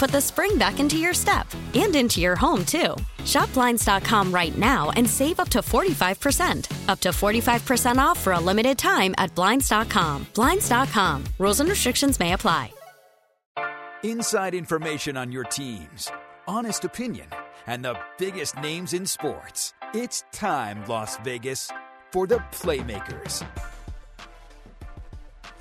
put the spring back into your step and into your home, too. Shop Blinds.com right now and save up to 45%. Up to 45% off for a limited time at Blinds.com. Blinds.com. Rules and restrictions may apply. Inside information on your teams, honest opinion, and the biggest names in sports. It's time, Las Vegas, for the Playmakers.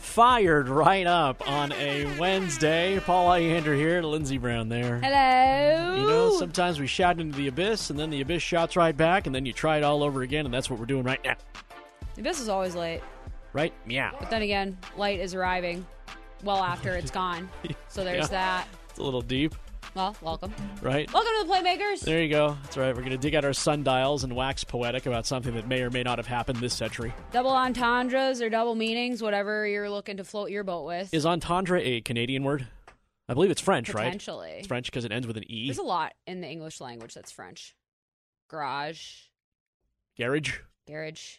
Fired right up on a Wednesday. Paul Ihander here, Lindsey Brown there. Hello. You know, sometimes we shout into the abyss, and then the abyss shouts right back, and then you try it all over again, and that's what we're doing right now. The abyss is always late. Right? Meow. But then again, light is arriving well after it's gone. So there's Yeah. that. It's a little deep, Well, welcome. right? Welcome to the Playmakers. There you go. That's right. We're going to dig out our sundials and wax poetic about something that may or may not have happened this century. Double entendres or double meanings, whatever you're looking to float your boat with. Is entendre a Canadian word? I believe it's French, right? Potentially. It's French because it ends with an E. There's a lot in the English language that's French. Garage, Garage. garage,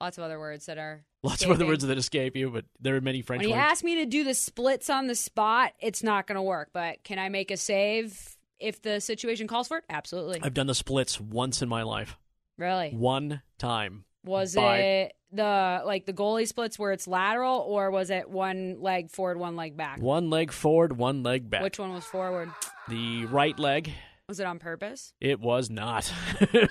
lots of other words that are. Lots of other words that escape you, but there are many French When you words. ask me to do the splits on the spot, it's not going to work. But can I make a save if the situation calls for it? Absolutely. I've done the splits once in my life. really? One time. Was By- it the like the goalie splits where it's lateral, or was it one leg forward, one leg back? One leg forward, one leg back. Which one was forward? The right leg. Was it on purpose? It was not.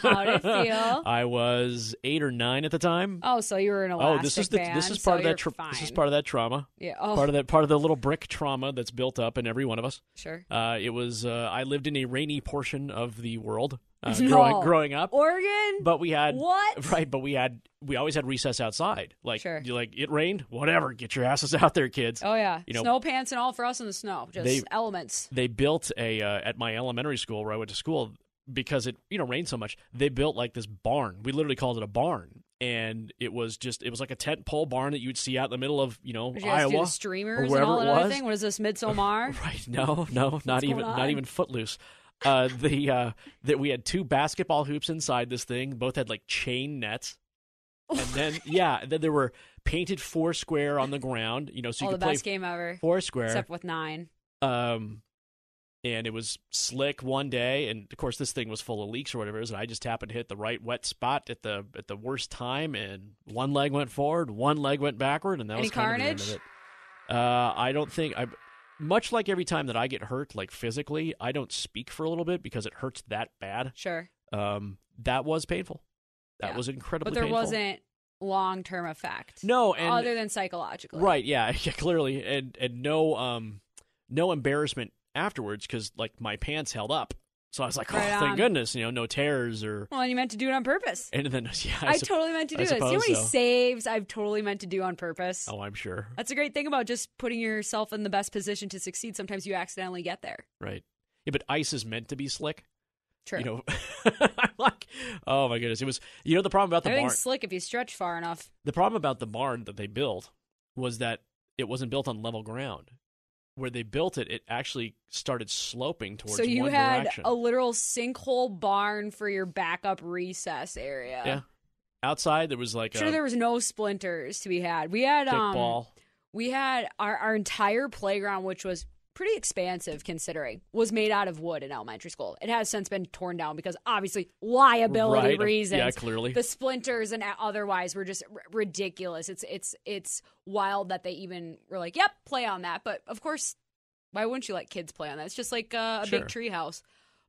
How'd it feel? I was eight or nine at the time. Oh, so you were an Oh, this is the band, this is so part of that tra- this is part of that trauma. yeah. Oh, Part of that part of the little brick trauma that's built up in every one of us. sure. Uh, it was uh, I lived in a rainy portion of the world uh, No. growing growing up. Oregon. But we had What? right, but we had we always had recess outside. Like Sure. you like it rained, whatever, get your asses out there, kids. oh yeah, you know- snow pants and all for us in the snow. Just They- elements. They built a uh, at my elementary school where I went to school because it you know rained so much. They built like this barn. We literally called it a barn. And it was just it was like a tent pole barn that you'd see out in the middle of, you know, Did you do Iowa the streamers or and wherever all it was. other was. thing? What is this, Midsommar? Right. No, no, not even not even footloose. Uh, the uh, that we had two basketball hoops inside this thing. Both had like chain nets, and then yeah, and then there were painted four square on the ground. You know, so you oh, the could play best game ever, four square. except with nine. Um, and it was slick one day, and of course this thing was full of leaks or whatever. it is, And I just happened to hit the right wet spot at the at the worst time, and one leg went forward, one leg went backward, and that Any was kind of the end of carnage? it. Uh, I don't think I. Much like every time that I get hurt, like physically, I don't speak for a little bit because it hurts that bad. Sure, Um, that was painful. That Yeah. was incredibly but there painful. wasn't long term effect. no, and other than psychologically. Right, yeah, yeah, clearly, and and no um no embarrassment afterwards because like my pants held up, so I was like, oh, Right thank goodness, you know, no tears or Well, and you meant to do it on purpose. and then yeah, I, I, sup- totally meant to I do this. You know how suppose many so. saves I've totally meant to do on purpose? Oh, I'm sure. That's a great thing about just putting yourself in the best position to succeed. Sometimes you accidentally get there. Right. Yeah, but ice is meant to be slick. True. You know, I'm like, oh my goodness, it was. You know, the problem about the barn. Slick if you stretch far enough. The problem about the barn that they built was that it wasn't built on level ground. Where they built it, it actually started sloping towards so you had direction. a literal sinkhole barn for your backup recess area. yeah. Outside there was like Sure, a there was no splinters to be had. We had um, we had our, our entire playground, which was pretty expansive considering. Was made out of wood in elementary school. It has since been torn down because obviously liability Right. reasons. Yeah, clearly. The splinters and otherwise were just r- ridiculous. It's it's it's wild that they even were like, "Yep, play on that." But of course, why wouldn't you let kids play on that? It's just like uh, a Sure. big tree house.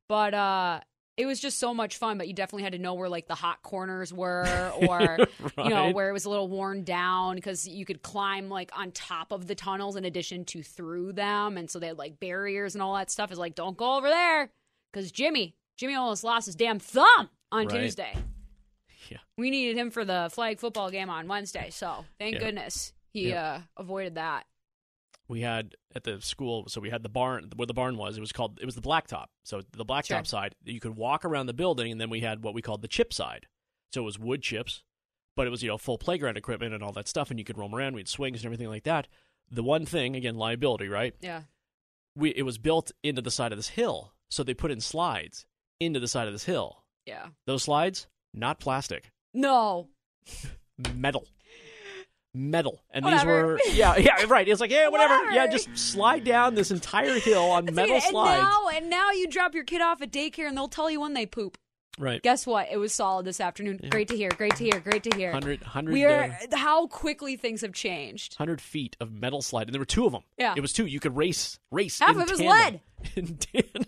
But uh it was just so much fun, but you definitely had to know where like the hot corners were or you know where it was a little worn down because you could climb like on top of the tunnels in addition to through them and so they had like barriers and all that stuff is like don't go over there cuz Jimmy Jimmy almost lost his damn thumb on Right. Tuesday. Yeah. We needed him for the flag football game on Wednesday, so thank Yeah. goodness he Yeah. uh avoided that. we had at the school so we had the barn where the barn was it was called it was the blacktop so the blacktop Sure. side you could walk around the building and then we had what we called the chip side so it was wood chips but it was you know full playground equipment and all that stuff and you could roam around we had swings and everything like that the one thing again liability right Yeah. we it was built into the side of this hill so they put in slides into the side of this hill Yeah. those slides not plastic No. metal metal and Whatever. these were yeah yeah right it's like yeah whatever, yeah just slide down this entire hill on metal and slides now and now you drop your kid off at daycare and they'll tell you when they poop. right Guess what? It was solid this afternoon. Great to hear. Great to hear. Great to hear. 100 100 we are uh, how quickly things have changed. 100 feet of metal slide and there were two of them Yeah. it was two you could race race Half of it was lead. in tandem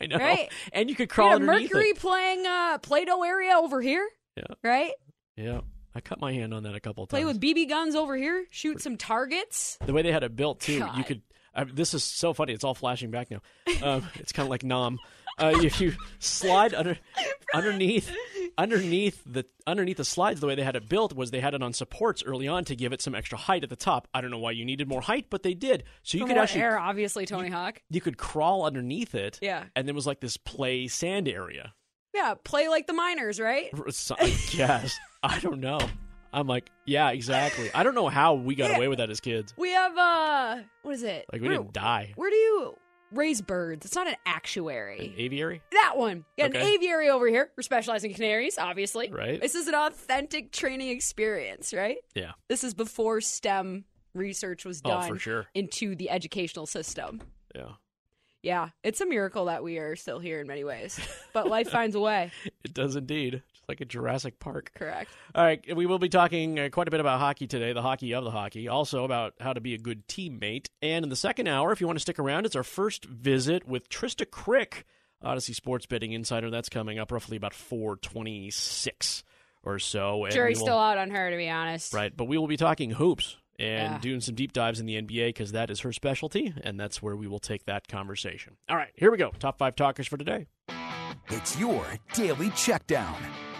i know Right. and you could We crawl had a Mercury it playing uh, Play-Doh area over here. Yeah. Right. yeah i cut my hand on that a couple times. Play with BB guns over here. Shoot some targets. the way they had it built too you could I, this is so funny it's all flashing back now um, it's kind of like nom uh, if you slide under underneath underneath the underneath the slides the way they had it built was they had it on supports early on to give it some extra height at the top i don't know why you needed more height but they did so you For could actually air, obviously, Tony Hawk. you could crawl underneath it Yeah. and there was like this play sand area Yeah, play like the miners, right? Yes. I don't know. I'm like, yeah, exactly. I don't know how we got Yeah. away with that as kids. We have uh, what is it? Like we where, didn't die. Where do you raise birds? It's not an actuary. An aviary, That one. Yeah, an aviary over here. We're specializing in canaries, obviously. Right. This is an authentic training experience, right? yeah. This is before STEM research was Oh, done for sure. into the educational system. Yeah, Yeah, it's a miracle that we are still here in many ways, but life finds a way. it does indeed. Just like a Jurassic Park. Correct. All right, we will be talking uh, quite a bit about hockey today, the hockey of the hockey, also about how to be a good teammate. And in the second hour, if you want to stick around, it's our first visit with Trista Crick, Audacy Sports Betting Insider. That's coming up roughly about 426 or so. Jury's will- still out on her, to be honest. Right, but we will be talking hoops and Yeah. doing some deep dives in the NBA because that is her specialty, and that's where we will take that conversation. All right, here we go. Top five talkers for today. It's your daily checkdown,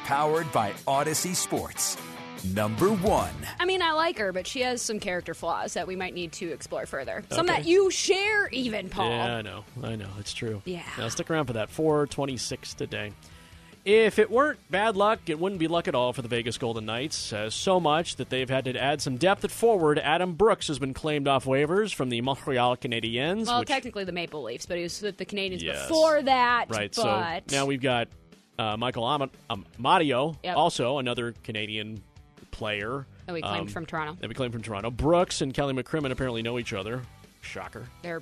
powered by Audacy Sports. Number one. I mean, I like her, but she has some character flaws that we might need to explore further. Some that you share, even, Paul. Yeah, I know. I know. It's true. Yeah. Now stick around for that. 426 today. If it weren't bad luck, it wouldn't be luck at all for the Vegas Golden Knights. Uh, so much that they've had to add some depth at forward. Adam Brooks has been claimed off waivers from the Montreal Canadiens. Well, which, technically the Maple Leafs, but he was with the Canadiens Yes. before that. Right. But So now we've got uh, Michael Am- um, Amadio, Yep. also another Canadian player. that we claimed um, from Toronto. That we claimed from Toronto. Brooks and Kelly McCrimmon apparently know each other. Shocker. They're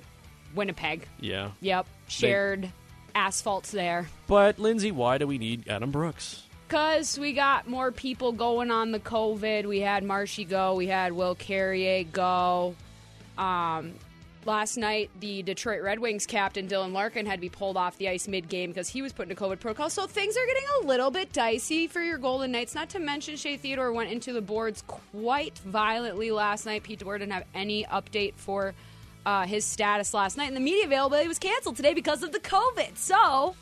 Winnipeg. Yeah. Yep. Shared asphalts there. But, Lindsay, why do we need Adam Brooks? Because we got more people going on the COVID. We had Marshy go. We had Will Carrier go. Um, last night, the Detroit Red Wings captain Dylan Larkin had to be pulled off the ice mid game because he was put into COVID protocol. So things are getting a little bit dicey for your Golden Knights. Not to mention Shea Theodore went into the boards quite violently last night. Pete DeBoer didn't have any update for uh, his status last night, and the media availability was canceled today because of the COVID. So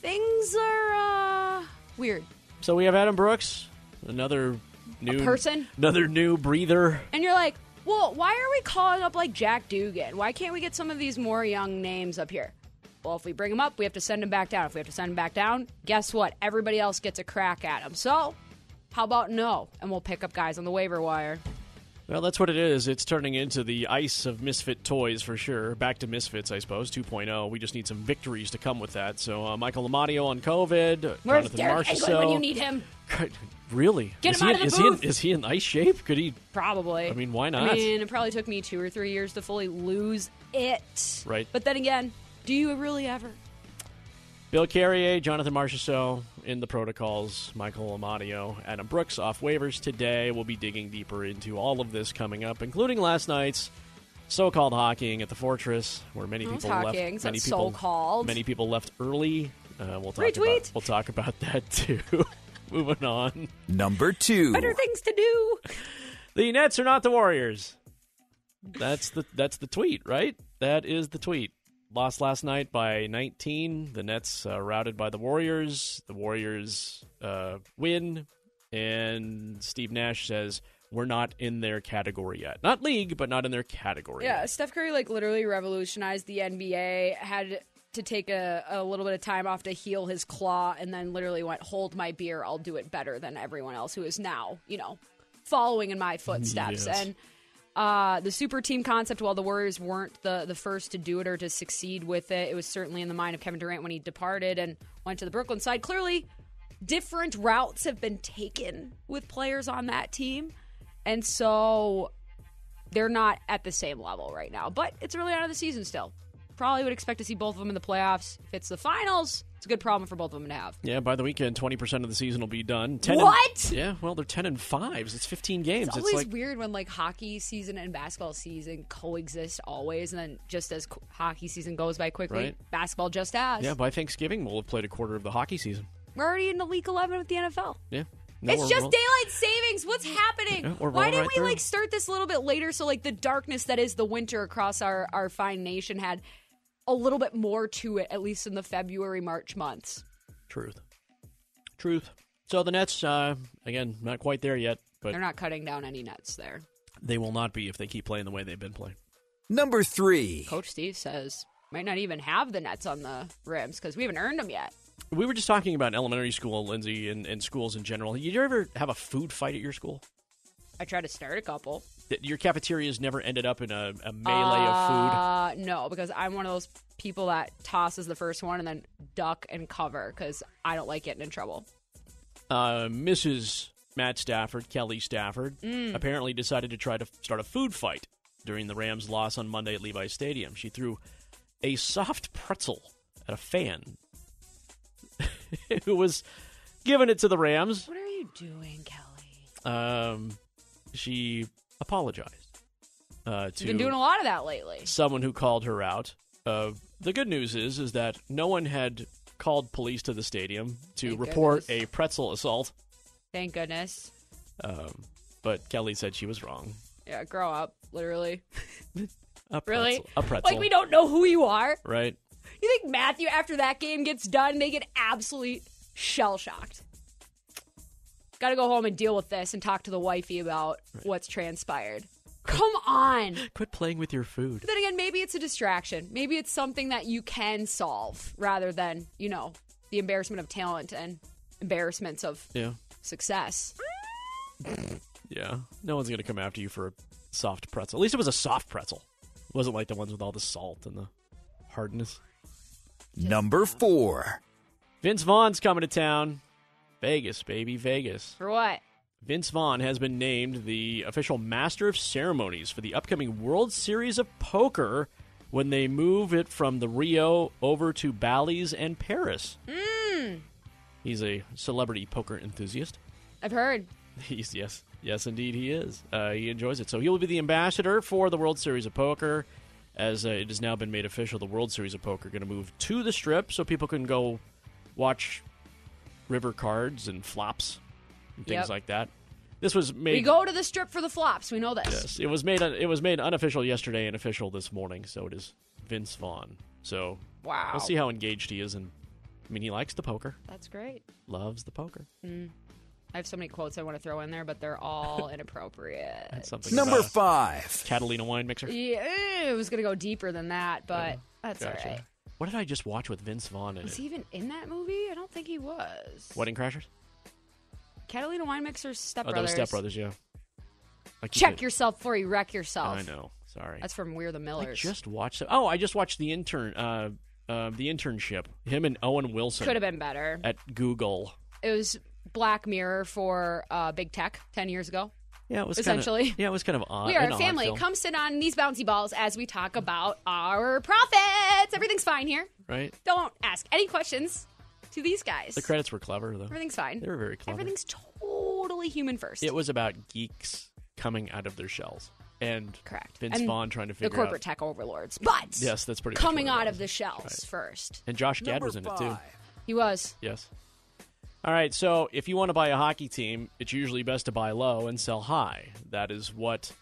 things are uh, weird. So we have Adam Brooks, another new person? another new breather. And you're like, well, why are we calling up like Jack Dugan? Why can't we get some of these more young names up here? Well, if we bring them up, we have to send them back down. If we have to send them back down, guess what? Everybody else gets a crack at them. So, how about no? And we'll pick up guys on the waiver wire. Well, that's what it is. It's turning into the ice of Misfit toys for sure. Back to Misfits, I suppose, 2.0. We just need some victories to come with that. So, uh, Michael Amadio on COVID. Where's Jonathan Derek Marchessault. when you need him? Really? Get is him he, out of the is He in, is he in ice shape? Could he? Probably. I mean, why not? I mean, it probably took me two or three years to fully lose it. Right. But then again, do you really ever? Bill Carrier, Jonathan Marchessault in the protocols, Michael Amadio, Adam Brooks off waivers today. We'll be digging deeper into all of this coming up, including last night's so-called hockeying at the Fortress, where many people hockeying. left. So Many people, so-called. Many people left early. Uh, we'll talk Retweet. about we'll talk about that too. Moving on. Number two. Better things to do. The Nets are not the Warriors. That's the that's the tweet, right? That is the tweet. Lost last night by 19. The Nets uh, routed by the Warriors. The Warriors uh, win, and Steve Nash says we're not in their category yet. Not league, but not in their category. Yeah, yet. Steph Curry like literally revolutionized the NBA. Had to take a, a little bit of time off to heal his claw, and then literally went, "Hold my beer, I'll do it better than everyone else who is now, you know, following in my footsteps." Yes. And uh, the super team concept, while the Warriors weren't the the first to do it or to succeed with it, it was certainly in the mind of Kevin Durant when he departed and went to the Brooklyn side. Clearly, different routes have been taken with players on that team, and so they're not at the same level right now. But it's early on in the season still. Probably would expect to see both of them in the playoffs. If it's the finals, a good problem for both of them to have. Yeah, by the weekend, 20% of the season will be done. 10 What? And, yeah, well, they're 10 and 5s. It's 15 games. It's always like weird when like hockey season and basketball season coexist always, and then just as co- hockey season goes by quickly, Right. basketball just has. Yeah, by Thanksgiving, we'll have played a quarter of the hockey season. We're already in the week eleven with the NFL. Yeah. No, it's just roll- daylight savings. What's happening? Yeah, Why didn't right we through. like start this a little bit later so like the darkness that is the winter across our our fine nation had a little bit more to it at least in the February March months. Truth. Truth. So the Nets, uh, again, not quite there yet, but They're not cutting down any nets there. they will not be if they keep playing the way they've been playing. Number three. Coach Steve says might not even have the nets on the rims because we haven't earned them yet. We were just talking about elementary school, Lindsay, and, and schools in general. Did you ever have a food fight at your school? I tried to start a couple. Your cafeterias never ended up in a, a melee of food? Uh, no, because I'm one of those people that tosses the first one and then duck and cover because I don't like getting in trouble. uh, Mrs. Matt Stafford, Kelly Stafford, Mm. apparently decided to try to start a food fight during the Rams' loss on Monday at Levi Stadium. She threw a soft pretzel at a fan who was giving it to the Rams. What are you doing, Kelly? Um, she apologized uh, to You've been doing a lot of that lately. someone who called her out. Uh, the good news is is that no one had called police to the stadium to Thank report goodness. a pretzel assault. Thank goodness. Um, but Kelly said she was wrong. Yeah, grow up, literally. A pretzel, Really? A pretzel. Like we don't know who you are. Right? You think Matthew, after that game gets done, they get absolutely shell shocked. Got to go home and deal with this and talk to the wifey about what's transpired. Come on. Quit playing with your food. But then again, maybe it's a distraction. Maybe it's something that you can solve rather than, you know, the embarrassment of talent and embarrassments of Yeah. success. Yeah. No one's going to come after you for a soft pretzel. At least it was a soft pretzel. It wasn't like the ones with all the salt and the hardness. Number four. Vince Vaughn's coming to town. Vegas, baby, Vegas. For what? Vince Vaughn has been named the official master of ceremonies for the upcoming World Series of Poker when they move it from the Rio over to Bally's and Paris. He's a celebrity poker enthusiast. I've heard. He's yes, yes, indeed, he is. Uh, he enjoys it. So he will be the ambassador for the World Series of Poker, as uh, it has now been made official. The World Series of Poker going to move to the Strip, so people can go watch river cards and flops and things Yep. like that. This was made. We go to the strip for the flops. We know this. Yes, it was made. It was made unofficial yesterday and official this morning. So it is Vince Vaughn. So Wow. we'll see how engaged he is. And I mean, he likes the poker, That's great. loves the poker. Mm. I have so many quotes I want to throw in there, but they're all inappropriate. That's something. Number five. Catalina wine mixer. Yeah, it was going to go deeper than that, but oh, that's Gotcha. all right. What did I just watch with Vince Vaughn in Was it? he even in that movie? I don't think he was. Wedding Crashers? Catalina Wine Mixer's Stepbrothers. Oh, Step Brothers, yeah. I keep Check it- yourself before you wreck yourself. I know. Sorry. That's from We're the I Millers. just watched. it. Oh, I just watched the intern. Uh, uh, the internship. Him and Owen Wilson Could have been better. at Google. It was Black Mirror for uh, big tech 10 years ago. Yeah, it was Essentially. Kinda, yeah, it was kind of odd. we are a family. film, Come sit on these bouncy balls as we talk about our profits. Everything's fine here. right? Don't ask any questions to these guys. The credits were clever though. Everything's fine. They were very clever. Everything's totally human first. It was about geeks coming out of their shells and correct. Vince and Vaughn trying to figure out. the corporate out. tech overlords. But Yes, that's pretty coming what out of the shells Right. first. And Josh Gad Number was in it too. He was. Yes. All right, so if you want to buy a hockey team, it's usually best to buy low and sell high. That is what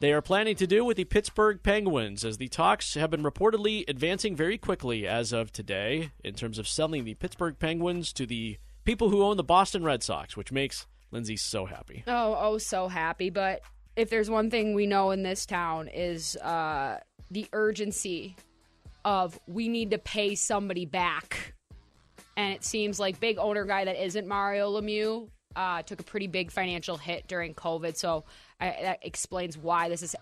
they are planning to do with the Pittsburgh Penguins, as the talks have been reportedly advancing very quickly as of today in terms of selling the Pittsburgh Penguins to the people who own the Boston Red Sox, which makes Lindsay so happy. Oh, oh, so happy. But if there's one thing we know in this town is uh, the urgency of we need to pay somebody back. And it seems like big owner guy that isn't Mario Lemieux uh, took a pretty big financial hit during COVID. So I, that explains why this is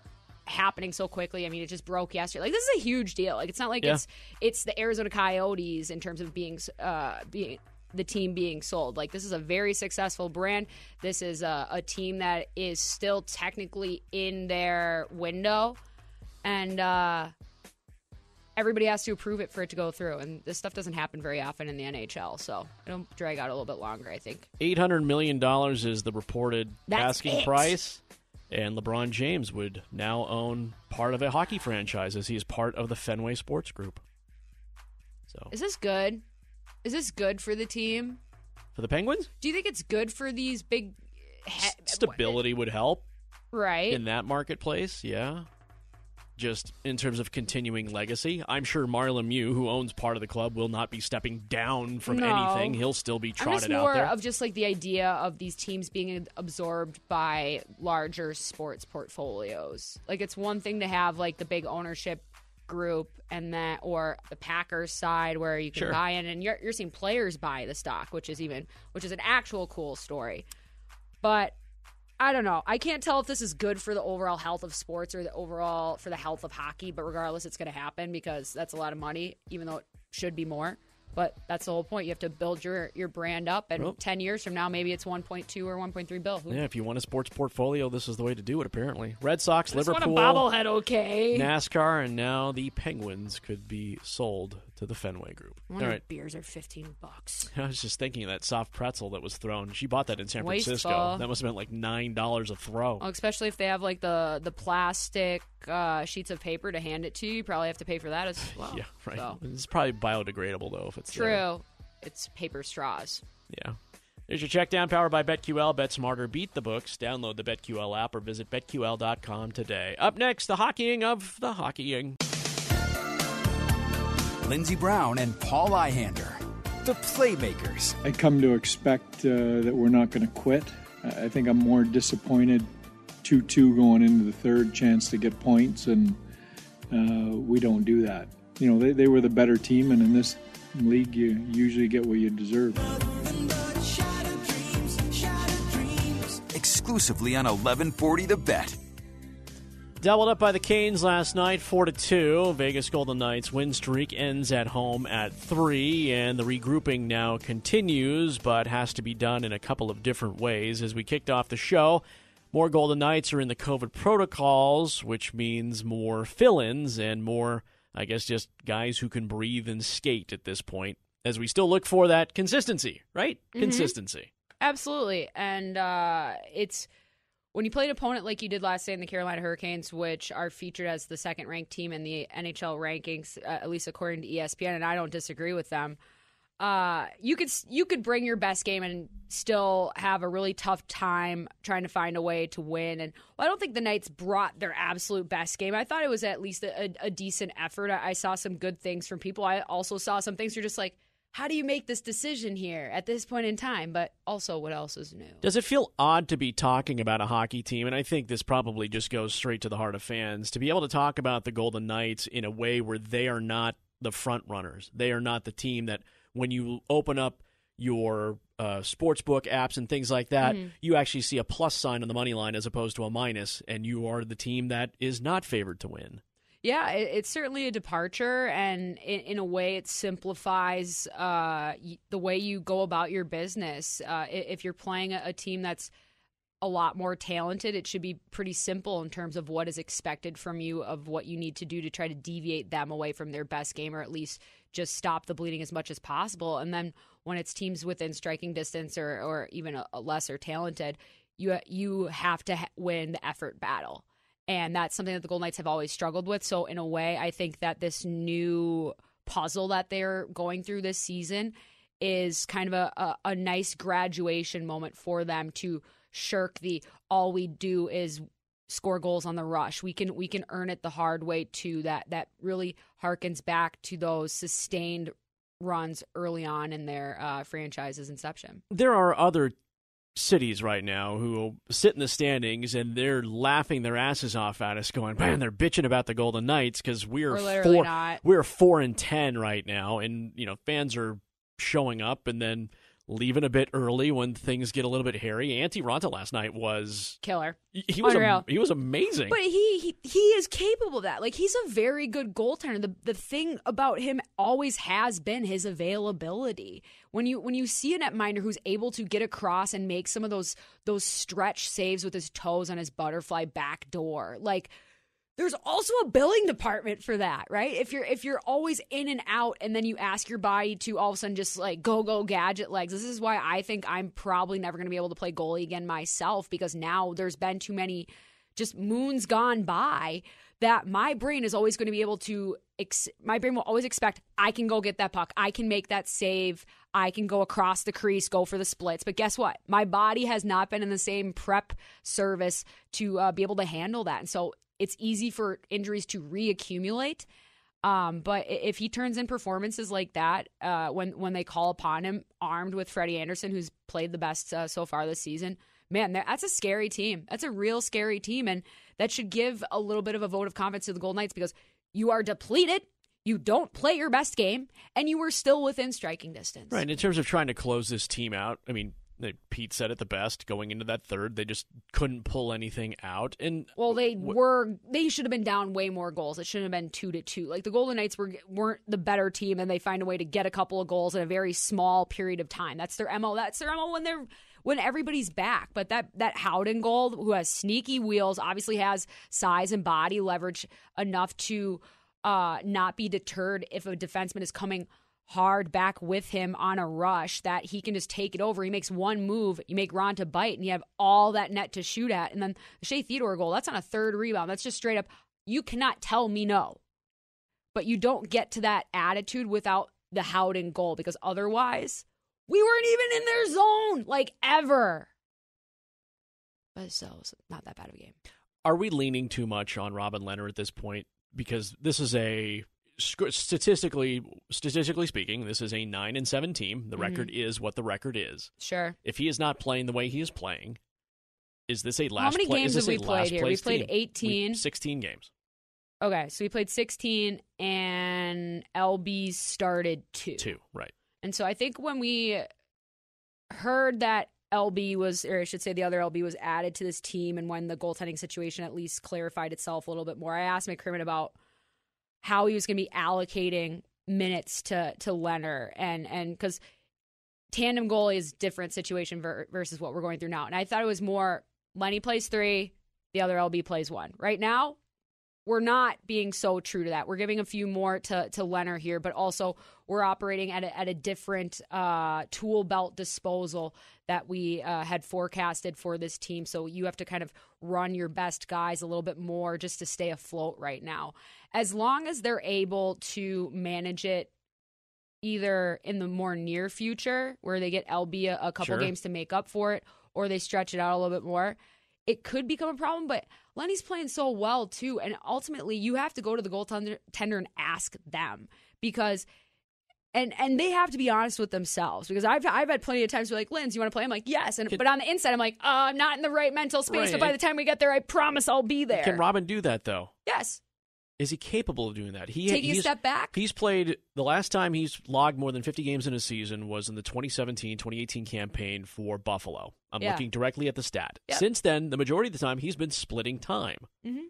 happening so quickly. I mean, it just broke yesterday. Like this is a huge deal. Like it's not like Yeah. it's it's the Arizona Coyotes in terms of being uh, being the team being sold. Like this is a very successful brand. This is a, a team that is still technically in their window, and uh, everybody has to approve it for it to go through. And this stuff doesn't happen very often in the NHL, so it'll drag out a little bit longer. I think. $800 million is the reported That's asking it. price. And LeBron James would now own part of a hockey franchise as he is part of the Fenway Sports Group. So Is this good? Is this good for the team? for the Penguins, Do you think it's good for these big he- stability would help Right. in that marketplace. Yeah. Just in terms of continuing legacy, I'm sure Mario Lemieux, who owns part of the club, will not be stepping down from No. anything. He'll still be I'm trotted just out more there. of just like the idea of these teams being absorbed by larger sports portfolios. Like it's one thing to have like the big ownership group and that or the Packers side where you can Sure. buy in and you're you're seeing players buy the stock, which is even which is an actual cool story. But I don't know. I can't tell if this is good for the overall health of sports or the overall for the health of hockey, but regardless it's going to happen because that's a lot of money even though it should be more. But that's the whole point. You have to build your, your brand up, and Well- 10 years from now, maybe it's 1.2 or 1.3 bill. Who yeah, if you want a sports portfolio, this is the way to do it, apparently. Red Sox, a Liverpool, bobblehead, okay? NASCAR, and now the Penguins could be sold to the Fenway Group. I All right. beers are 15 bucks. I was just thinking of that soft pretzel that was thrown. She bought that in San Francisco. That must have been like $9 a throw. Well, especially if they have like the the plastic uh, sheets of paper to hand it to you, you probably have to pay for that as well. yeah, right. So, It's probably biodegradable, though, if it's there. true. It's paper straws. Yeah. There's your check down powered by BetQL. Bet smarter, beat the books. Download the BetQL app or visit BetQL.com today. Up next, the hockeying of the hockeying. Lindsey Brown and Paul Ihander, the Playmakers. I come to expect uh, that we're not going to quit. I I think I'm more disappointed 2 2 going into the third chance to get points, and uh, we don't do that. You know, they, they were the better team, and in this league, you usually get what you deserve. Exclusively on 1140 The Bet. Doubled up by the Canes last night, four to two. Vegas Golden Knights win streak ends at home at three, and the regrouping now continues, but has to be done in a couple of different ways. As we kicked off the show, more Golden Knights are in the COVID protocols, which means more fill-ins and more, I guess, just guys who can breathe and skate at this point. As we still look for that consistency, right? Consistency. Absolutely. And uh, it's when you play an opponent like you did last day in the Carolina Hurricanes, which are featured as the second ranked team in the NHL rankings, uh, at least according to ESPN, and I don't disagree with them. Uh, you could you could bring your best game and still have a really tough time trying to find a way to win. And well, I don't think the Knights brought their absolute best game. I thought it was at least a, a, a decent effort. I, I saw some good things from people. I also saw some things you're just like, how do you make this decision here at this point in time? But also, what else is new? Does it feel odd to be talking about a hockey team? And I think this probably just goes straight to the heart of fans to be able to talk about the Golden Knights in a way where they are not the front runners. They are not the team that when you open up your uh, sports book apps and things like that, Mhm. you actually see a plus sign on the money line as opposed to a minus, and you are the team that is not favored to win. Yeah, it, it's certainly a departure, and in, in a way, it simplifies uh, the way you go about your business. Uh, if you're playing a, a team that's a lot more talented, it should be pretty simple in terms of what is expected from you, of what you need to do to try to deviate them away from their best game, or at least just stop the bleeding as much as possible. And then when it's teams within striking distance or, or even a, a lesser talented, you you have to ha- win the effort battle and that's something that the Golden Knights have always struggled with. So in a way, I think that this new puzzle that they're going through this season is kind of a, a, a nice graduation moment for them to shirk the all we do is score goals on the rush. We can we can earn it the hard way too. That that really harkens back to those sustained runs early on in their uh, franchise's inception. There are other cities right now who will sit in the standings and they're laughing their asses off at us, going, "Man, they're bitching about the Golden Knights because we're We're four, not. we're four and ten right now, and you know fans are showing up and then leaving a bit early when things get a little bit hairy. Antti Raanta last night was Killer. he he was Unreal. am- he was amazing. But he, he he is capable of that. Like he's a very good goaltender. The the thing about him always has been his availability. When you when you see a netminder who's able to get across and make some of those those stretch saves with his toes on his butterfly back door, like there's also a billing department for that, right? If you're if you're always in and out and then you ask your body to all of a sudden just like go go gadget legs. This is why I think I'm probably never going to be able to play goalie again myself because now there's been too many just moons gone by that my brain is always going to be able to ex- my brain will always expect I can go get that puck. I can make that save. I can go across the crease, go for the splits. But guess what? My body has not been in the same prep service to uh, be able to handle that. And so it's easy for injuries to reaccumulate. Um, but if he turns in performances like that, uh, when when they call upon him, armed with Freddie Andersen, who's played the best uh, so far this season, man, that's a scary team. That's a real scary team, and that should give a little bit of a vote of confidence to the Golden Knights because you are depleted, you don't play your best game, and you were still within striking distance. Right. In terms of trying to close this team out, I mean, Pete said it the best. Going into that third, they just couldn't pull anything out. And Well, they were they should have been down way more goals. It shouldn't have been two to two. Like the Golden Knights were weren't the better team, and they find a way to get a couple of goals in a very small period of time. That's their mo. That's their mo when they're when everybody's back. But that that Howden goal, who has sneaky wheels, obviously has size and body leverage enough to uh, not be deterred if a defenseman is coming hard back with him on a rush that he can just take it over. He makes one move, you make Raanta bite, and you have all that net to shoot at. And then the Shea Theodore goal, that's on a third rebound. That's just straight up, you cannot tell me no. But you don't get to that attitude without the Howden goal because otherwise, we weren't even in their zone, like ever. But so, it's not that bad of a game. are we leaning too much on Robin Lehner at this point? Because this is a statistically statistically speaking, this is a nine and seven team. The mm-hmm. record is what the record is. Sure. If he is not playing the way he is playing, is this a last? How many pla- games is this have we played here? We played team? 18. We- Sixteen games. Okay, so we played 16 and LB started two. Two, right? And so I think when we heard that LB was, or I should say the other LB was added to this team, and when the goaltending situation at least clarified itself a little bit more, I asked McCrimmon about how he was going to be allocating minutes to to Lehner, and and because tandem goalie is different situation ver- versus what we're going through now, and I thought it was more Lenny plays three, the other LB plays one. Right now, we're not being so true to that. We're giving a few more to to Lehner here, but also we're operating at a, at a different uh, tool belt disposal that we uh, had forecasted for this team. So you have to kind of run your best guys a little bit more just to stay afloat right now. As long as they're able to manage it either in the more near future where they get LB a, a couple Sure. games to make up for it or they stretch it out a little bit more, it could become a problem. But Lenny's playing so well too, and ultimately you have to go to the goaltender tender and ask them because. And and they have to be honest with themselves because I've I've had plenty of times where like Linz, you want to play? I'm like yes, and but on the inside I'm like uh, I'm not in the right mental space. Right. But by the time we get there, I promise I'll be there. Can Robin do that though? yes, Is he capable of doing that? He Taking a he's- step back? He's played the last time he's logged more than 50 games in a season was in the 2017-2018 campaign for Buffalo. I'm Yeah. looking directly at the stat. Yep. Since then, the majority of the time he's been splitting time. Mhm.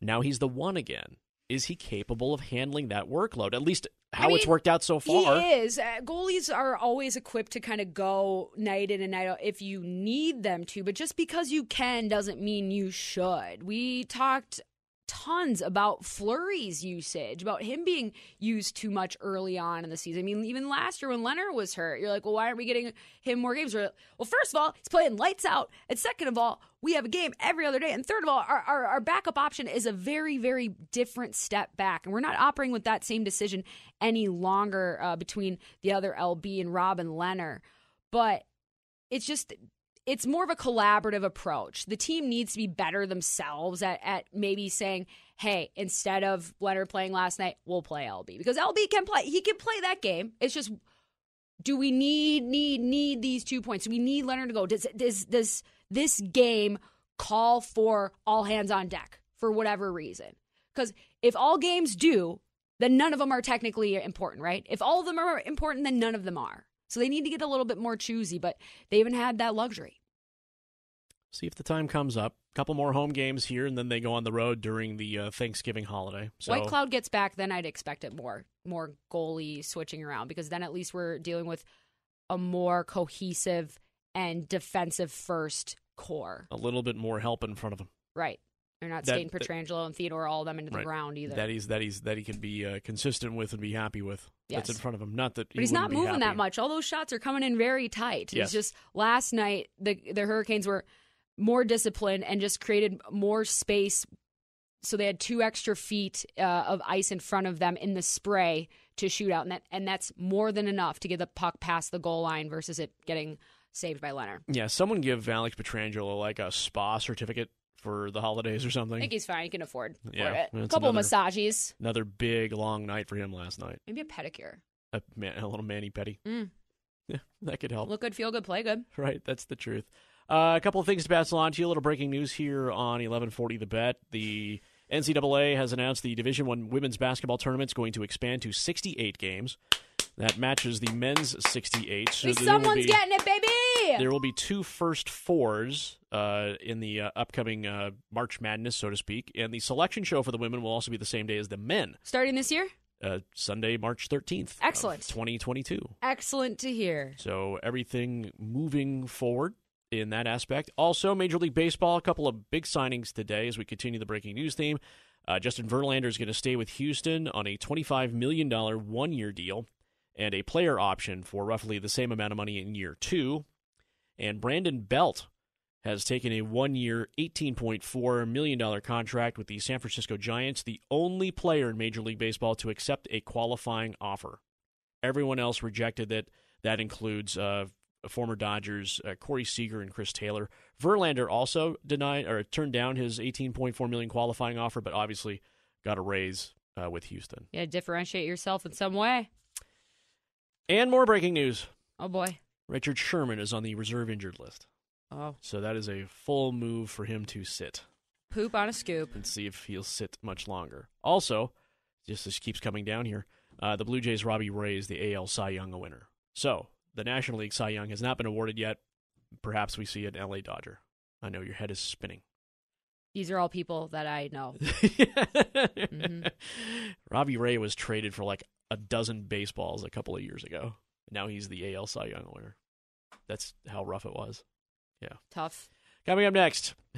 Now he's the one again. Is he capable of handling that workload? At least I how it's worked out so far. He is. Uh, goalies are always equipped to kind of go night in and night out if you need them to, but just because you can doesn't mean you should. We talked tons about Fleury's usage, about him being used too much early on in the season. I mean, even last year when Lehner was hurt, you're like, well, why aren't we getting him more games? Well, first of all, he's playing lights out. And second of all, we have a game every other day. And third of all, our, our, our backup option is a very, very different step back. And we're not operating with that same decision any longer uh, between the other LB and Robin Lehner. But it's just it's more of a collaborative approach. The team needs to be better themselves at, at maybe saying, hey, instead of Lehner playing last night, we'll play LB. Because LB can play. He can play that game. It's just do we need need need these two points? Do we need Lehner to go? Does does does this game call for all hands on deck for whatever reason? Because if all games do, then none of them are technically important, right? If all of them are important, then none of them are. So they need to get a little bit more choosy, but they haven't had that luxury. See if the time comes up. A couple more home games here, and then they go on the road during the uh, Thanksgiving holiday. So Whitecloud gets back, then I'd expect it more more goalie switching around because then at least we're dealing with a more cohesive and defensive first core. a little bit more help in front of him. Right. They're not That- skating Pietrangelo and Theodore all of them into the Right. ground either. That he's that he's that he can be uh, consistent with and be happy with. That's in front of him. Not that, but he's not moving that much. All those shots are coming in very tight. Yes. It's just last night the the Hurricanes were more discipline and just created more space. So they had two extra feet uh, of ice in front of them in the spray to shoot out, and that and that's more than enough to get the puck past the goal line versus it getting saved by Lehner. Yeah, someone give Alex Pietrangelo like a spa certificate for the holidays or something. I think he's fine. He can afford, afford Yeah, it. A couple of another- massages, Another big long night for him last night. maybe a pedicure. A, man, a little mani petty. Mm. Yeah, that could help. Look good, feel good, play good. Right, that's the truth. Uh, a couple of things to pass along to you. A little breaking news here on 1140 The Bet. The NCAA has announced the Division One women's basketball tournament is going to expand to 68 games. That matches the men's 68. So someone's be- getting it, baby. There will be two first fours uh, in the uh, upcoming uh, March Madness, so to speak, and the selection show for the women will also be the same day as the men, Starting this year, uh, Sunday, March 13th. Excellent. 2022. excellent to hear. So everything moving forward in that aspect. Also, Major League Baseball, a couple of big signings today as we continue the breaking news theme. Uh, Justin Verlander is going to stay with Houston on a $25 million one year deal and a player option for roughly the same amount of money in year two. And Brandon Belt has taken a one year, $18.4 million contract with the San Francisco Giants, the only player in Major League Baseball to accept a qualifying offer. Everyone else rejected it. That includes uh, former Dodgers uh, Corey Seager and Chris Taylor. Verlander also denied or turned down his 18.4 million qualifying offer, but obviously got a raise uh, with Houston. Yeah, differentiate yourself in some way. And more breaking news: Oh boy. Richard Sherman is on the reserve injured list, Oh, so that is a full move for him to sit poop on a scoop. and see if he'll sit much longer. Also, just this keeps coming down here. Uh, the Blue Jays' Robbie Ray is the AL Cy Young winner. So the National League Cy Young has not been awarded yet. Perhaps we see an LA Dodger. I know your head is spinning. These are all people that I know. Mm-hmm. Robbie Ray was traded for like a dozen baseballs a couple of years ago. Now he's the AL Cy Young winner. That's how rough it was. Yeah. Tough. Coming up next,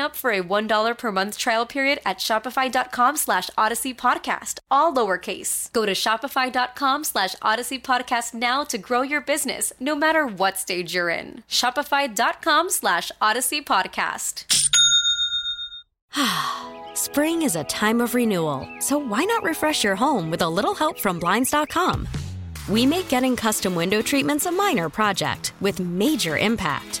up for a $1 per month trial period at shopify.com slash audacy podcast, all lowercase. Go to shopify.com slash audacy podcast now to grow your business, no matter what stage you're in. Shopify.com slash audacy podcast. Spring is a time of renewal, so why not refresh your home with a little help from Blinds.com? We make getting custom window treatments a minor project with major impact.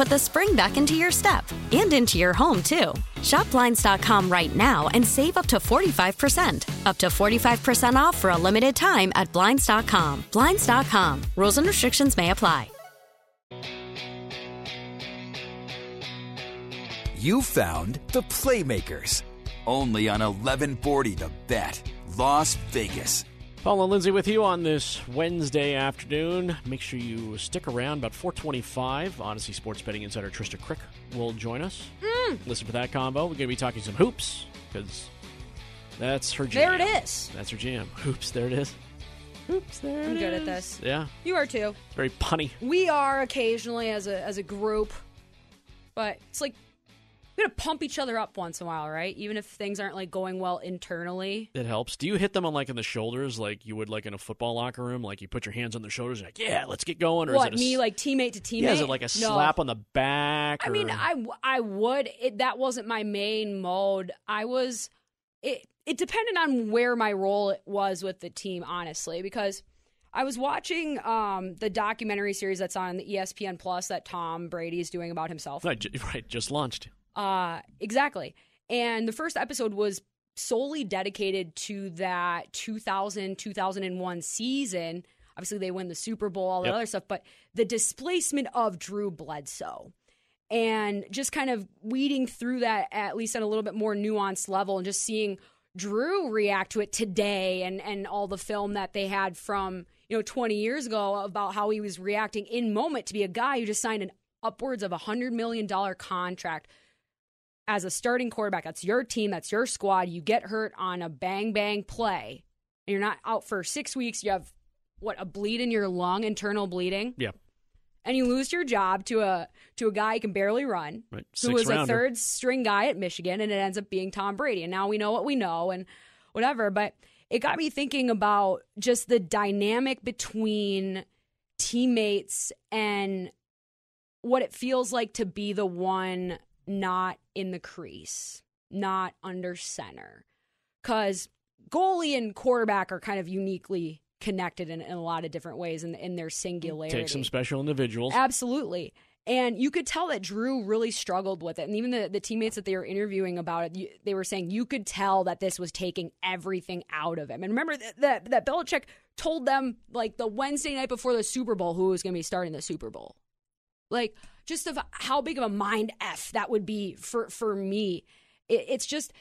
put the spring back into your step and into your home, too. Shop Blinds.com right now and save up to 45%. Up to 45% off for a limited time at Blinds.com. Blinds.com. Rules and restrictions may apply. You found the Playmakers. Only on 1140 The Bet, Las Vegas. Paul and Lindsay with you on this Wednesday afternoon. Make sure you stick around. About 425, Audacy Sports Betting Insider Trista Crick will join us. Mm. Listen for that combo. We're going to be talking some hoops because that's her jam. There it is. That's her jam. Hoops, there it is. Oops, there I'm it good at this. Yeah, You are too. it's very punny. We are occasionally as a as a group, but it's like gotta pump each other up once in a while, right? Even if things aren't like going well internally. It helps. Do you hit them on like in the shoulders, like you would like in a football locker room? Like you put your hands on their shoulders, and like yeah, let's get going. Or what is it a, me like teammate to teammate? Yeah, is it like a No. slap on the back? I mean, I I would. It, that wasn't my main mode. I was. It it depended on where my role was with the team, honestly, because I was watching um, the documentary series that's on the ESPN Plus that Tom Brady is doing about himself. right, right, just launched. Uh, exactly. And the first episode was solely dedicated to that 2000 2001 season. Obviously, they win the Super Bowl, all that Yep. other stuff, but the displacement of Drew Bledsoe and just kind of weeding through that at least at a little bit more nuanced level and just seeing Drew react to it today and and all the film that they had from you know 20 years ago about how he was reacting in moment to be a guy who just signed an upwards of a hundred million dollar contract as a starting quarterback. That's your team, that's your squad. You get hurt on a bang bang play, and you're not out for six weeks. You have what a bleed in your lung, internal bleeding, Yeah, and you lose your job to a to a guy who can barely run, right. who was a third string guy at Michigan, and it ends up being Tom Brady. And now we know what we know, and whatever. But it got me thinking about just the dynamic between teammates and what it feels like to be the one not in the crease, not under center. Because goalie and quarterback are kind of uniquely connected in, in a lot of different ways in, in their singularity. Take some special individuals. Absolutely. And you could tell that Drew really struggled with it. And even the, the teammates that they were interviewing about it, you, they were saying you could tell that this was taking everything out of him. And remember that, that, that Belichick told them, like, the Wednesday night before the Super Bowl, who was going to be starting the Super Bowl. Like, just of how big of a mind F that would be for, for me. It, it's just,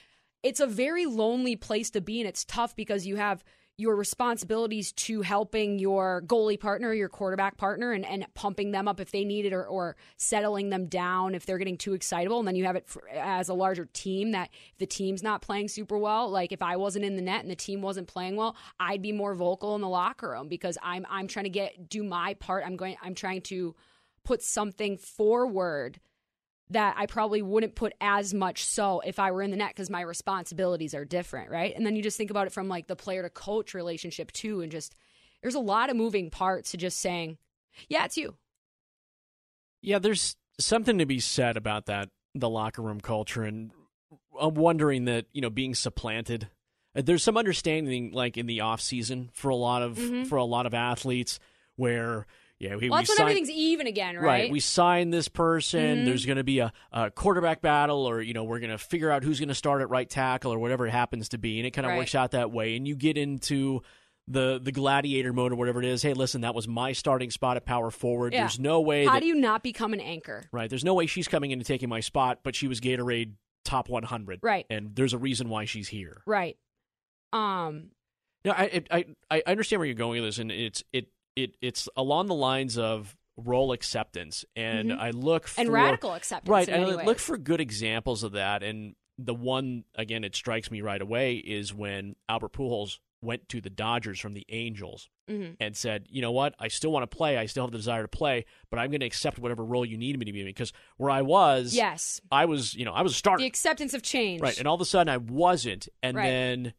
it's a very lonely place to be and it's tough because you have your responsibilities to helping your goalie partner, your quarterback partner, and, and pumping them up if they need it or, or settling them down if they're getting too excitable. And then you have it for, as a larger team that if the team's not playing super well, like if I wasn't in the net and the team wasn't playing well, I'd be more vocal in the locker room because I'm I'm trying to get do my part. I'm going I'm trying to put something forward that I probably wouldn't put as much so if I were in the net because my responsibilities are different, right? And then you just think about it from like the player to coach relationship too, and just there's a lot of moving parts to just saying, yeah, it's you. Yeah, there's something to be said about that, the locker room culture, and I'm wondering that you know being supplanted. Uh, there's some understanding, like in the off season, for a lot of Mhm. for a lot of athletes, where yeah, we, Well, we that's when sign- everything's even again, right? Right. We sign this person. Mhm. There's going to be a, a quarterback battle, or you know, we're going to figure out who's going to start at right tackle, or whatever it happens to be, and it kind of Right. works out that way. And you get into the the gladiator mode or whatever it is. Hey, listen, that was my starting spot at power forward. Yeah. There's no way. How that, do you not become an anchor? right? There's no way she's coming in and taking my spot, but she was Gatorade top 100, Right. And there's a reason why she's here. Right. Um. No, I I I understand where you're going with this, and it's it it it's along the lines of role acceptance, and Mhm. I look for And radical acceptance, right? And I look for good examples of that, and the one again it strikes me right away is when Albert Pujols went to the Dodgers from the Angels Mhm. and said, "You know what? I still want to play. I still have the desire to play, but I'm going to accept whatever role you need me to be in because where I was, Yes. I was, you know, I was a starter, The acceptance of change. right? And all of a sudden I wasn't, and Right. then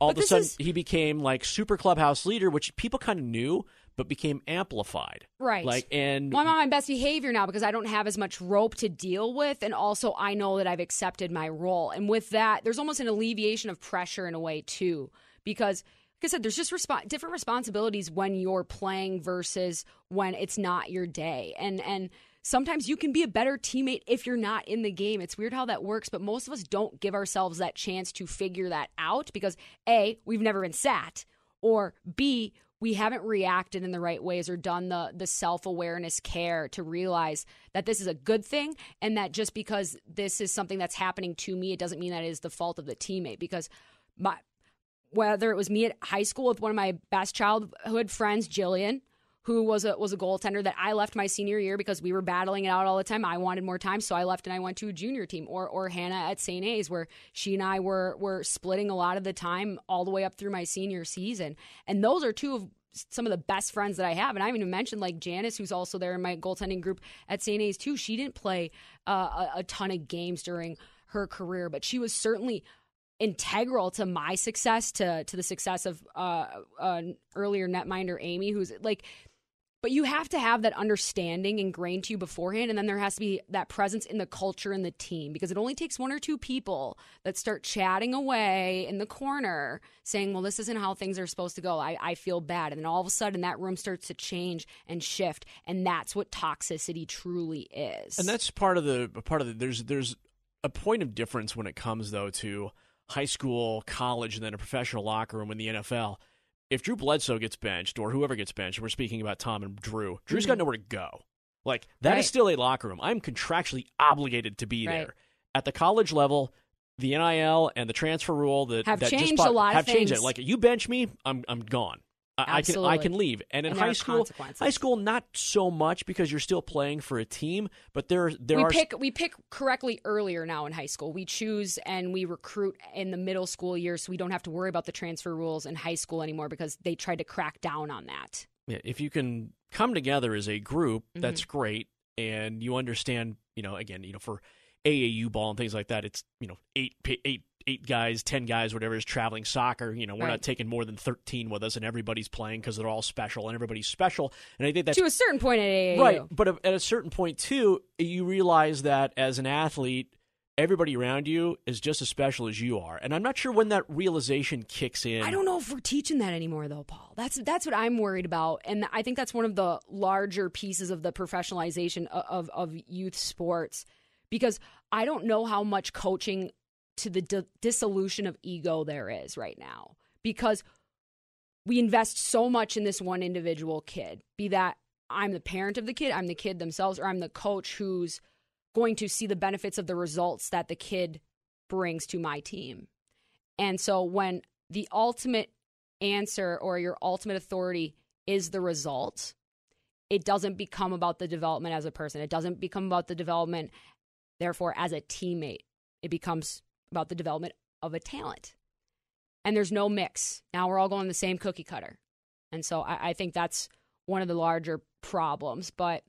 all But of a sudden is- he became like super clubhouse leader, which people kind of knew, but became amplified, Right. Like, and Well, I'm on my best behavior now because I don't have as much rope to deal with. And also, I know that I've accepted my role. And with that, there's almost an alleviation of pressure in a way, too. Because, like I said, there's just resp- different responsibilities when you're playing versus when it's not your day. And, and, Sometimes you can be a better teammate if you're not in the game. It's weird how that works, but most of us don't give ourselves that chance to figure that out because A, we've never been sat, or B, we haven't reacted in the right ways or done the the self-awareness care to realize that this is a good thing and that just because this is something that's happening to me it doesn't mean that it is the fault of the teammate. Because my whether it was me at high school with one of my best childhood friends Jillian who was a was a goaltender that I left my senior year because we were battling it out all the time. I wanted more time, so I left and I went to a junior team. Or or Hannah at St. A's, where she and I were were splitting a lot of the time all the way up through my senior season. And those are two of some of the best friends that I have. And I even mentioned like Janice, who's also there in my goaltending group at St. A's too. She didn't play uh, a, a ton of games during her career, but she was certainly integral to my success, to to the success of uh, uh, earlier netminder Amy, who's like. But you have to have that understanding ingrained to you beforehand, and then there has to be that presence in the culture and the team because it only takes one or two people that start chatting away in the corner saying, Well, this isn't how things are supposed to go. I, I feel bad. And then all of a sudden, that room starts to change and shift. And that's what toxicity truly is. And that's part of the part of the there's there's a point of difference when it comes though to high school, college, and then a professional locker room in the NFL. If Drew Bledsoe gets benched or whoever gets benched, we're speaking about Tom and Drew. Drew's got mm-hmm. nowhere to go. Like that is Right. still a locker room. I'm contractually obligated to be Right. there. At the college level, the NIL and the transfer rule that Have that just changed bought- a lot have changed it. Like you bench me, I'm I'm gone. I, I can I can leave. And in And high school, high school not so much because you're still playing for a team, but there there we are pick we pick correctly earlier now in high school. We choose and we recruit in the middle school years, so we don't have to worry about the transfer rules in high school anymore because they tried to crack down on that. Yeah, if you can come together as a group, Mm-hmm. that's great, and you understand, you know, again, you know, for AAU ball and things like that, it's you know eight eight eight guys, ten guys, whatever is traveling soccer. You know, we're Right. not taking more than thirteen with us, and everybody's playing because they're all special and everybody's special. And I think that's to a certain point at AAU. right. But at a certain point too, you realize that as an athlete. Everybody around you is just as special as you are, and I'm not sure when that realization kicks in. I don't know if we're teaching that anymore, though, Paul. That's that's what I'm worried about, and I think that's one of the larger pieces of the professionalization of of, of youth sports, because I don't know how much coaching to the di- dissolution of ego there is right now, because we invest so much in this one individual kid. Be that I'm the parent of the kid, I'm the kid themselves, or I'm the coach who's going to see the benefits of the results that the kid brings to my team. And so when the ultimate answer or your ultimate authority is the result, it doesn't become about the development as a person. It doesn't become about the development, therefore, as a teammate. It becomes about the development of a talent. And there's no mix. Now we're all going the same cookie cutter. And so I, I think that's one of the larger problems. But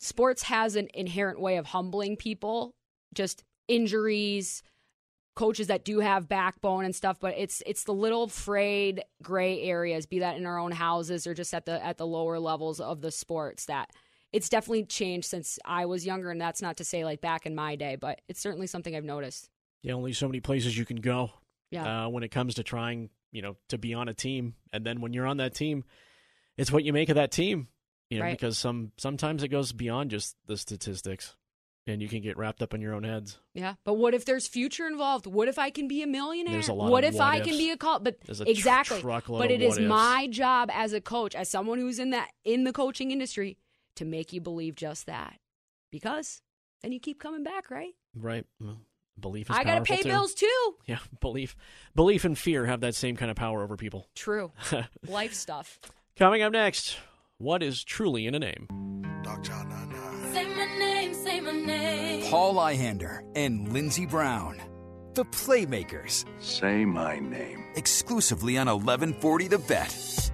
sports has an inherent way of humbling people, just injuries, coaches that do have backbone and stuff, but it's it's the little frayed gray areas, be that in our own houses or just at the at the lower levels of the sports that it's definitely changed since I was younger and that's not to say like back in my day, but it's certainly something I've noticed. Yeah, only so many places you can go. Yeah. Uh, when it comes to trying, you know, to be on a team, and then when you're on that team, it's what you make of that team. You know, Right. because some sometimes it goes beyond just the statistics, and you can get wrapped up in your own heads. Yeah, but what if there's future involved? What if I can be a millionaire? There's a lot what if what I ifs. can be a call? But a exactly. truckload but it is ifs. my job as a coach, as someone who's in that in the coaching industry, to make you believe just that, because then you keep coming back, right? Right. Well, belief is I gotta pay too. bills too. Yeah, belief, belief and fear have that same kind of power over people. True, life stuff. Coming up next, what is truly in a name? Say my name, say my name. Paul Ihander and Lindsey Brown. The Playmakers. Say my name. Exclusively on 1140 The Bet.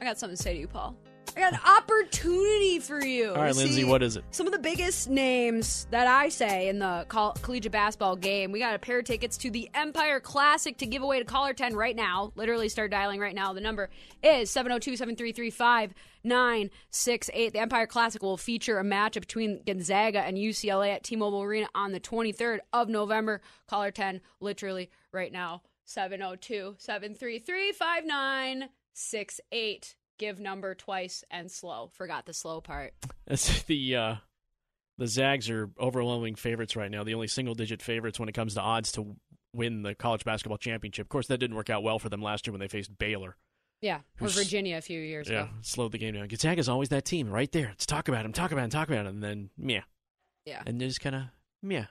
I got something to say to you, Paul. I got an opportunity for you. All right, Lindsay, see what is it? Some of the biggest names that I say in the coll- collegiate basketball game. We got a pair of tickets to the Empire Classic to give away to caller 10 right now. Literally start dialing right now. The number is 702 733 5968. The Empire Classic will feature a matchup between Gonzaga and UCLA at T Mobile Arena on the 23rd of November. Caller 10, literally right now. 702 733 5968. Give number twice and slow. Forgot the slow part. It's the uh, the Zags are overwhelming favorites right now. The only single digit favorites when it comes to odds to win the college basketball championship. Of course, that didn't work out well for them last year when they faced Baylor. Yeah, or Virginia a few years Yeah, ago. slowed the game down. Gonzaga's always that team right there. Let's talk about him, talk about him, talk about him, and then yeah, Yeah. and just kind of yeah.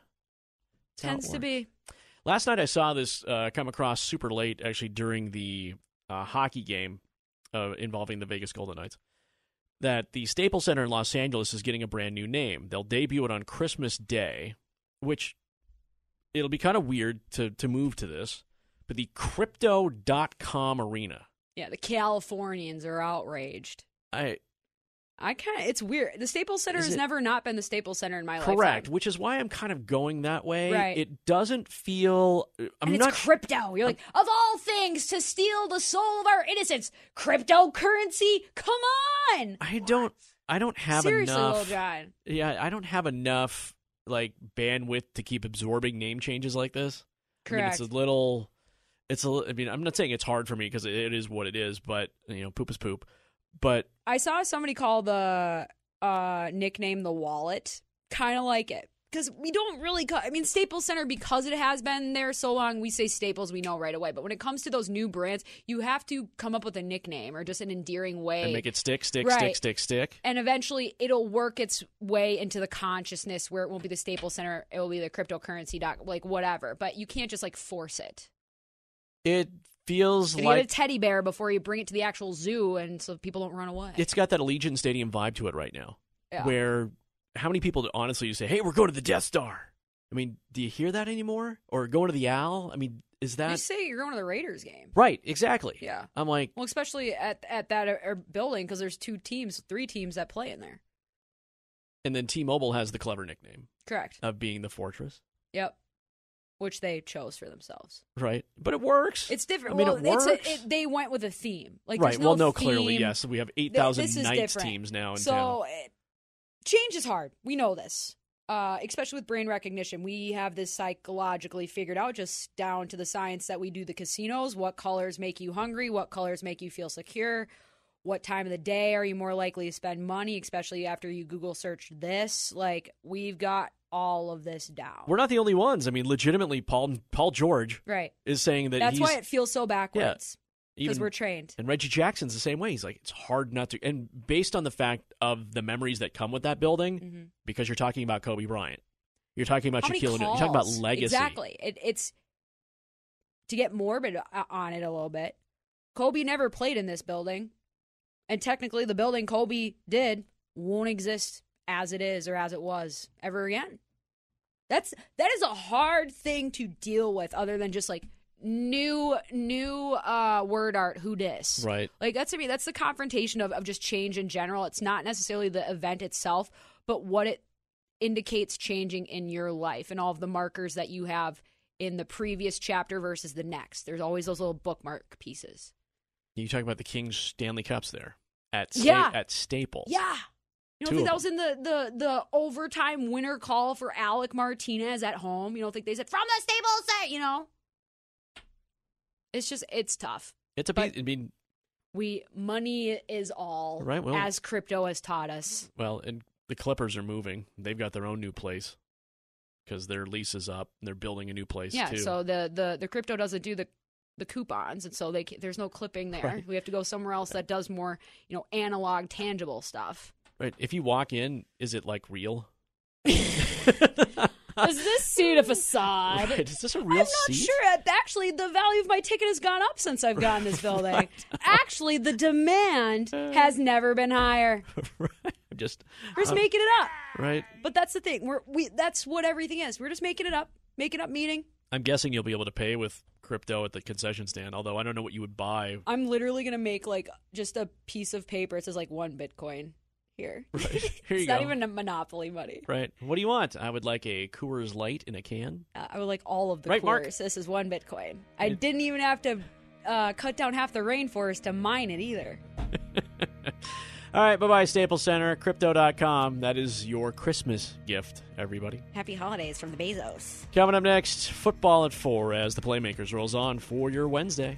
That's Tends to be. Last night I saw this uh, come across super late, actually during the uh, hockey game uh, involving the Vegas Golden Knights. That the Staples Center in Los Angeles is getting a brand new name. They'll debut it on Christmas Day, which it'll be kind of weird to to move to this, but the Crypto.com Arena. Yeah, the Californians are outraged. I I kind of it's weird. The Staples Center Is has it- never not been the Staples Center in my life. correct, which is why I'm kind of going that way. Right. It doesn't feel. I'm and it's not crypto. You're like, of all things, to steal the soul of our innocence, cryptocurrency. Come on. I don't. I don't have Seriously, enough. Lil Jon. Yeah, I don't have enough like bandwidth to keep absorbing name changes like this. I mean, it's a little. It's a. I mean, I'm not saying it's hard for me because it, it is what it is, but you know, poop is poop. But I saw somebody call the uh, nickname the wallet. Kind of like it. Because we don't really, I mean, Staples Center, because it has been there so long, we say Staples, we know right away. But when it comes to those new brands, you have to come up with a nickname or just an endearing way. and make it stick, stick, Right. stick, stick, stick. and eventually it'll work its way into the consciousness where it won't be the Staples Center, it will be the cryptocurrency dot, like whatever. But you can't just like force it. It feels You gotta get like a teddy bear before you bring it to the actual zoo, and so people don't run away. it's got that Allegiant Stadium vibe to it right now. Yeah. Where how many people honestly you say, "Hey, we're going to the Death Star"? I mean, do you hear that anymore? Or going to the Owl? I mean, is that you say you're going to the Raiders game. right? Exactly. Yeah. I'm like, Well, especially at at that uh, uh, building because there's two teams, three teams that play in there. and then T-Mobile has the clever nickname Correct. of being the fortress, Yep. Which they chose for themselves. right? But it works. It's different. I mean, well, it it's works. a, it, they went with a theme. Like right. there's well, no no, clearly, yes. We have eight thousand Th- thousand this is Knights different. teams now in so town. it, change is hard. We know this. Uh, especially with brain recognition, we have this psychologically figured out, just down to the science that we do the casinos. What colors make you hungry? What colors make you feel secure? What time of the day are you more likely to spend money, especially after you Google search this? Like, we've got all of this down. We're not the only ones. I mean, legitimately, Paul Paul George right. is saying that That's why it feels so backwards. Because even- we're trained. And Reggie Jackson's the same way. He's like, it's hard not to. And based on the fact of the memories that come with that building, Mhm. because you're talking about Kobe Bryant, you're talking about Shaquille O'Neal, you're talking about legacy. Exactly. It, it's to get morbid uh, on it a little bit, Kobe never played in this building. And technically, the building Kobe did won't exist as it is or as it was ever again. That's that is a hard thing to deal with, other than just like new new uh word art who dis Right. like that's to me that's the confrontation of, of just change in general it's not necessarily the event itself but what it indicates changing in your life and all of the markers that you have in the previous chapter versus the next there's always those little bookmark pieces You talk about the Kings Stanley Cups there at Sta- Yeah. at Staples. yeah you don't think of that was in the, the the overtime winner call for Alec Martinez at home? You don't think they said from the Staples set? You know, it's just it's tough. It's a piece. I mean, We money is all, Right, well- as crypto has taught us. well, and the Clippers are moving. They've got their own new place because their lease is up. and They're building a new place Yeah, too. so the, the the crypto doesn't do the the coupons, and so they there's no clipping there. Right. We have to go somewhere else that does more, you know, analog, tangible stuff. Right. If you walk in, is it like real? Is this seat a facade? Right, Is this a real I'm not seat? sure. Uh, Actually, the value of my ticket has gone up since I've gotten this building. Actually, the demand has never been higher. I'm just We're just uh, making it up. right. But that's the thing. We're we that's what everything is. We're just making it up. Making up meaning. I'm guessing you'll be able to pay with crypto at the concession stand. Although I don't know what you would buy. I'm literally gonna make like just a piece of paper. It says like one Bitcoin here. Right. Here it's you not even a monopoly money. Right. What do you want? I would like a Coors Light in a can. Uh, I would like all of the Right, Mark? This is one Bitcoin. I It- didn't even have to uh, cut down half the rainforest to mine it either. All right. Bye bye, Staples Center. Crypto.com. That is your Christmas gift, everybody. Happy holidays from the Bezos. Coming up next, football at four as the Playmakers rolls on for your Wednesday.